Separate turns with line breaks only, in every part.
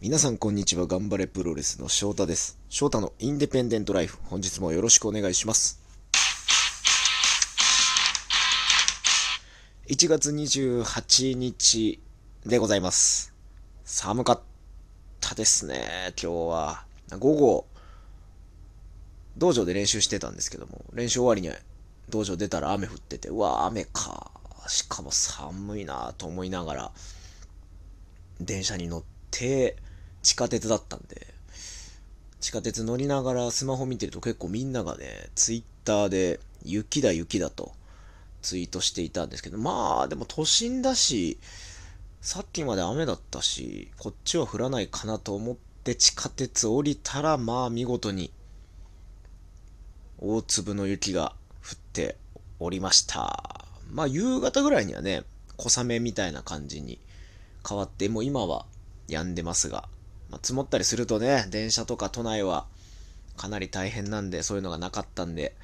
皆さんこんにちは。頑張れプロレスの翔太です。翔太のインデペンデントライフ。本日もよろしくお願いします。1月28日でございます。寒かったですね、今日は。午後、道場で練習してたんですけども、練習終わりに道場出たら雨降ってて、うわ、雨か。しかも寒いなと思いながら、電車に乗って、地下鉄だったんで、地下鉄乗りながらスマホ見てると結構みんながね、ツイッターで雪だ雪だとツイートしていたんですけど、まあでも都心だし、さっきまで雨だったし、こっちは降らないかなと思って地下鉄降りたら、まあ見事に大粒の雪が降っておりました。まあ夕方ぐらいにはね、小雨みたいな感じに変わって、もう今は止んでますが、まあ、積もったりするとね、電車とか都内はかなり大変なんで、そういうのがなかったんで、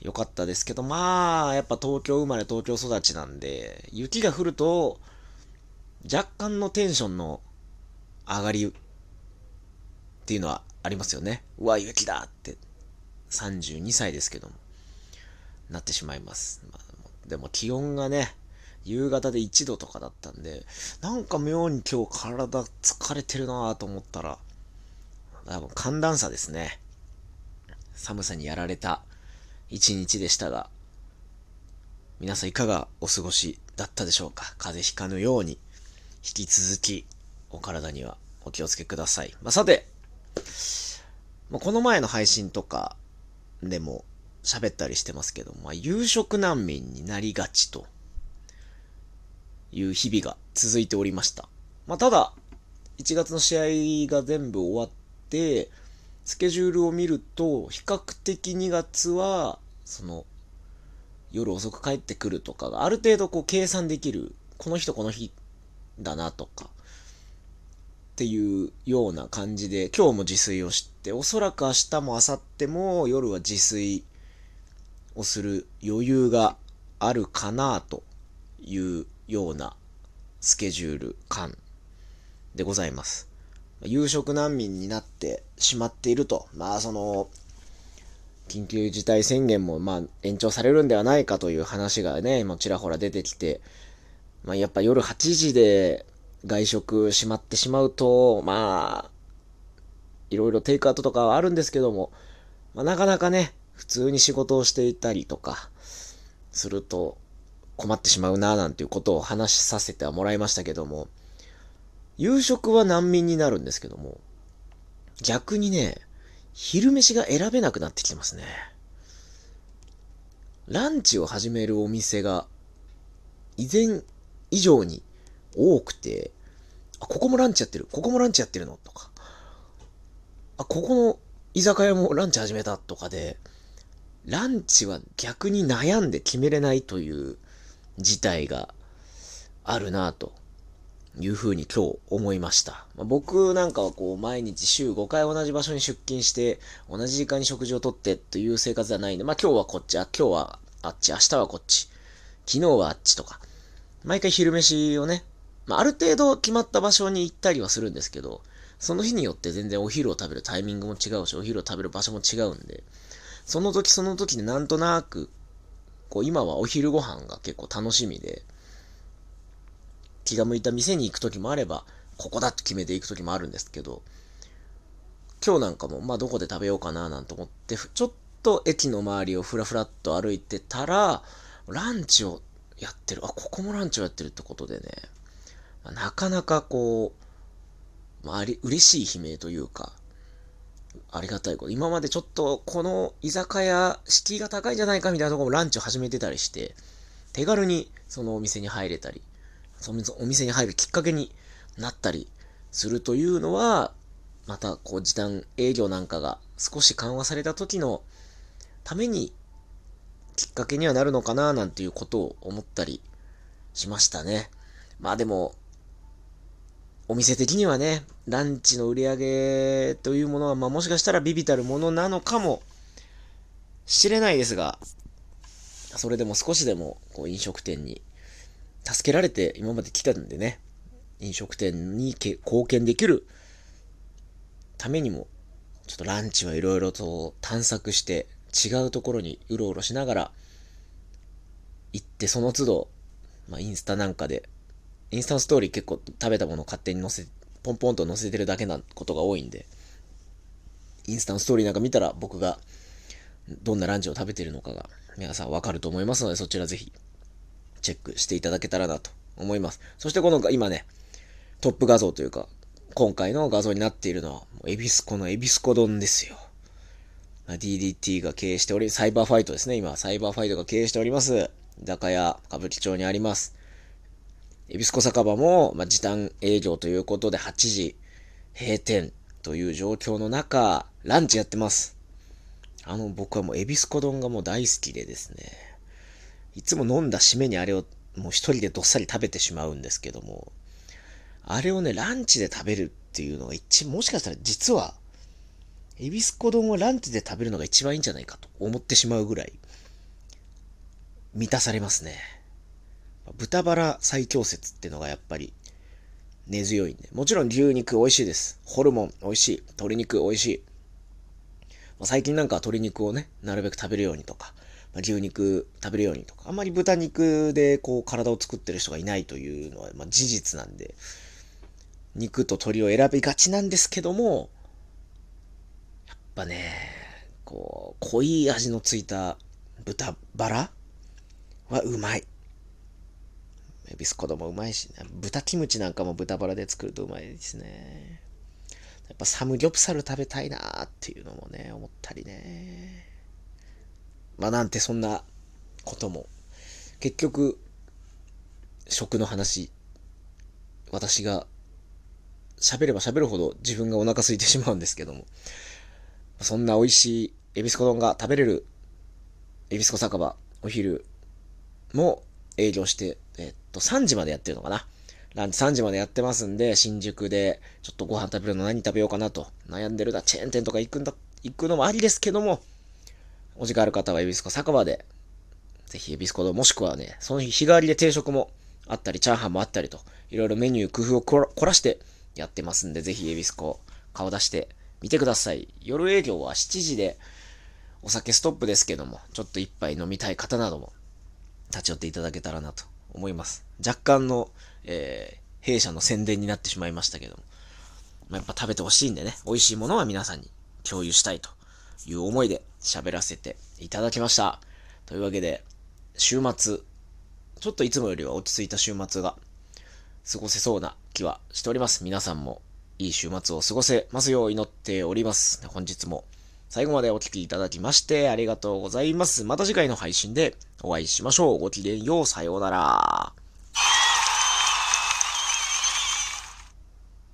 よかったですけど、まあ、やっぱ東京生まれ東京育ちなんで、雪が降ると、若干のテンションの上がりっていうのはありますよね。うわ、雪だって、32歳ですけども、なってしまいます。まあ、でも気温がね、夕方で1度とかだったんで、なんか妙に今日体疲れてるなぁと思ったら、多分寒暖差ですね。寒さにやられた一日でしたが、皆さんいかがお過ごしだったでしょうか？風邪ひかぬように、引き続きお体にはお気をつけください。まあ、さて、まあ、この前の配信とかでも喋ったりしてますけど、まあ、夕食難民になりがちという日々が続いておりました。まあ、ただ、1月の試合が全部終わって、スケジュールを見ると、比較的2月は、その、夜遅く帰ってくるとかがある程度こう計算できる、この日とこの日だなとか、っていうような感じで、今日も自炊をして、おそらく明日も明後日も夜は自炊をする余裕があるかなというようなスケジュール感でございます。夕食難民になってしまっていると。まあその、緊急事態宣言もまあ延長されるんではないかという話がね、もうちらほら出てきて、まあやっぱ夜8時で外食しまってしまうと、まあ、いろいろテイクアウトとかはあるんですけども、まあなかなかね、普通に仕事をしていたりとか、すると、困ってしまうななんていうことを話しさせてはもらいましたけども、夕食は難民になるんですけども、逆にね、昼飯が選べなくなってきてますね。ランチを始めるお店が、以前以上に多くて、あ、ここもランチやってる、ここもランチやってるのとか、あ、ここの居酒屋もランチ始めたとかで、ランチは逆に悩んで決めれないという事態があるなというふうに今日思いました。まあ、僕なんかはこう毎日週5回同じ場所に出勤して同じ時間に食事をとってという生活ではないんで、まあ今日はこっち、あ、今日はあっち、明日はこっち、昨日はあっちとか、毎回昼飯をね、まあある程度決まった場所に行ったりはするんですけど、その日によって全然お昼を食べるタイミングも違うし、お昼を食べる場所も違うんで、その時その時でなんとなく、こう今はお昼ご飯が結構楽しみで、気が向いた店に行く時もあれば、ここだって決めて行く時もあるんですけど、今日なんかも、まあどこで食べようかななんて思って、ちょっと駅の周りをふらふらっと歩いてたら、ランチをやってる。あ、ここもランチをやってるってことでね、なかなかこう、まあ、あり、嬉しい悲鳴というか、ありがたいこと。今までちょっとこの居酒屋敷居が高いんじゃないかみたいなとこもランチを始めてたりして、手軽にそのお店に入れたり、そのお店に入るきっかけになったりするというのは、またこう時短営業なんかが少し緩和された時のためにきっかけにはなるのかななんていうことを思ったりしましたね。まあでも、お店的にはね、ランチの売り上げというものは、まあもしかしたらビビたるものなのかもしれないですが、それでも少しでもこう飲食店に助けられて今まで来たんでね、飲食店に貢献できるためにも、ちょっとランチはいろいろと探索して、違うところにうろうろしながら、行ってその都度、まあ、インスタなんかで、インスタのストーリー結構食べたものを勝手に載せ、ポンポンと載せてるだけなことが多いんで、インスタのストーリーなんか見たら僕がどんなランチを食べてるのかが皆さんわかると思いますので、そちらぜひチェックしていただけたらなと思います。そしてこの今ね、トップ画像というか、今回の画像になっているのは、エビスコのエビスコ丼ですよ。DDT が経営しており、サイバーファイトですね。今、サイバーファイトが経営しております。居酒屋、歌舞伎町にあります。エビスコ酒場も、まあ、時短営業ということで8時閉店という状況の中、ランチやってます。あの、僕はもうエビスコ丼がもう大好きでですね、いつも飲んだ締めにあれをもう一人でどっさり食べてしまうんですけども、あれをね、ランチで食べるっていうのが一、もしかしたら実は、エビスコ丼をランチで食べるのが一番いいんじゃないかと思ってしまうぐらい、満たされますね。豚バラ最強説っていうのがやっぱり根強いんで。もちろん牛肉美味しいです。ホルモン美味しい。鶏肉美味しい。まあ、最近なんか鶏肉をね、なるべく食べるようにとか、まあ、牛肉食べるようにとか、あんまり豚肉でこう体を作ってる人がいないというのは、まあ、事実なんで、肉と鶏を選びがちなんですけども、やっぱね、こう、濃い味のついた豚バラはうまい。エビスコドもうまいし、ね、豚キムチなんかも豚バラで作るとうまいですね。やっぱサムギョプサル食べたいなーっていうのもね、思ったりね。まあなんてそんなことも、結局、食の話、私が喋れば喋るほど自分がお腹空いてしまうんですけども、そんな美味しいエビスコ丼が食べれるエビスコ酒場、お昼も営業して、えっと、3時までやってるのかな。ランチ3時までやってますんで、新宿でちょっとご飯食べるの何食べようかなと悩んでるだ、チェーン店とか行くんだ、行くのもありですけども、お時間ある方はエビスコ酒場で、ぜひエビスコ丼、もしくはね、その日日替わりで定食もあったり、チャーハンもあったりと、いろいろメニュー工夫を凝らしてやってますんで、ぜひエビスコ顔出してみてください。夜営業は7時で、お酒ストップですけども、ちょっと一杯飲みたい方なども、立ち寄っていただけたらなと思います。若干の、えー、弊社の宣伝になってしまいましたけども、まあ、やっぱ食べてほしいんでね、美味しいものは皆さんに共有したいという思いで喋らせていただきました。というわけで、週末、ちょっといつもよりは落ち着いた週末が過ごせそうな気はしております。皆さんもいい週末を過ごせますよう祈っております。本日も最後までお聴きいただきましてありがとうございます。また次回の配信でお会いしましょう。ごきげんよう。さようなら。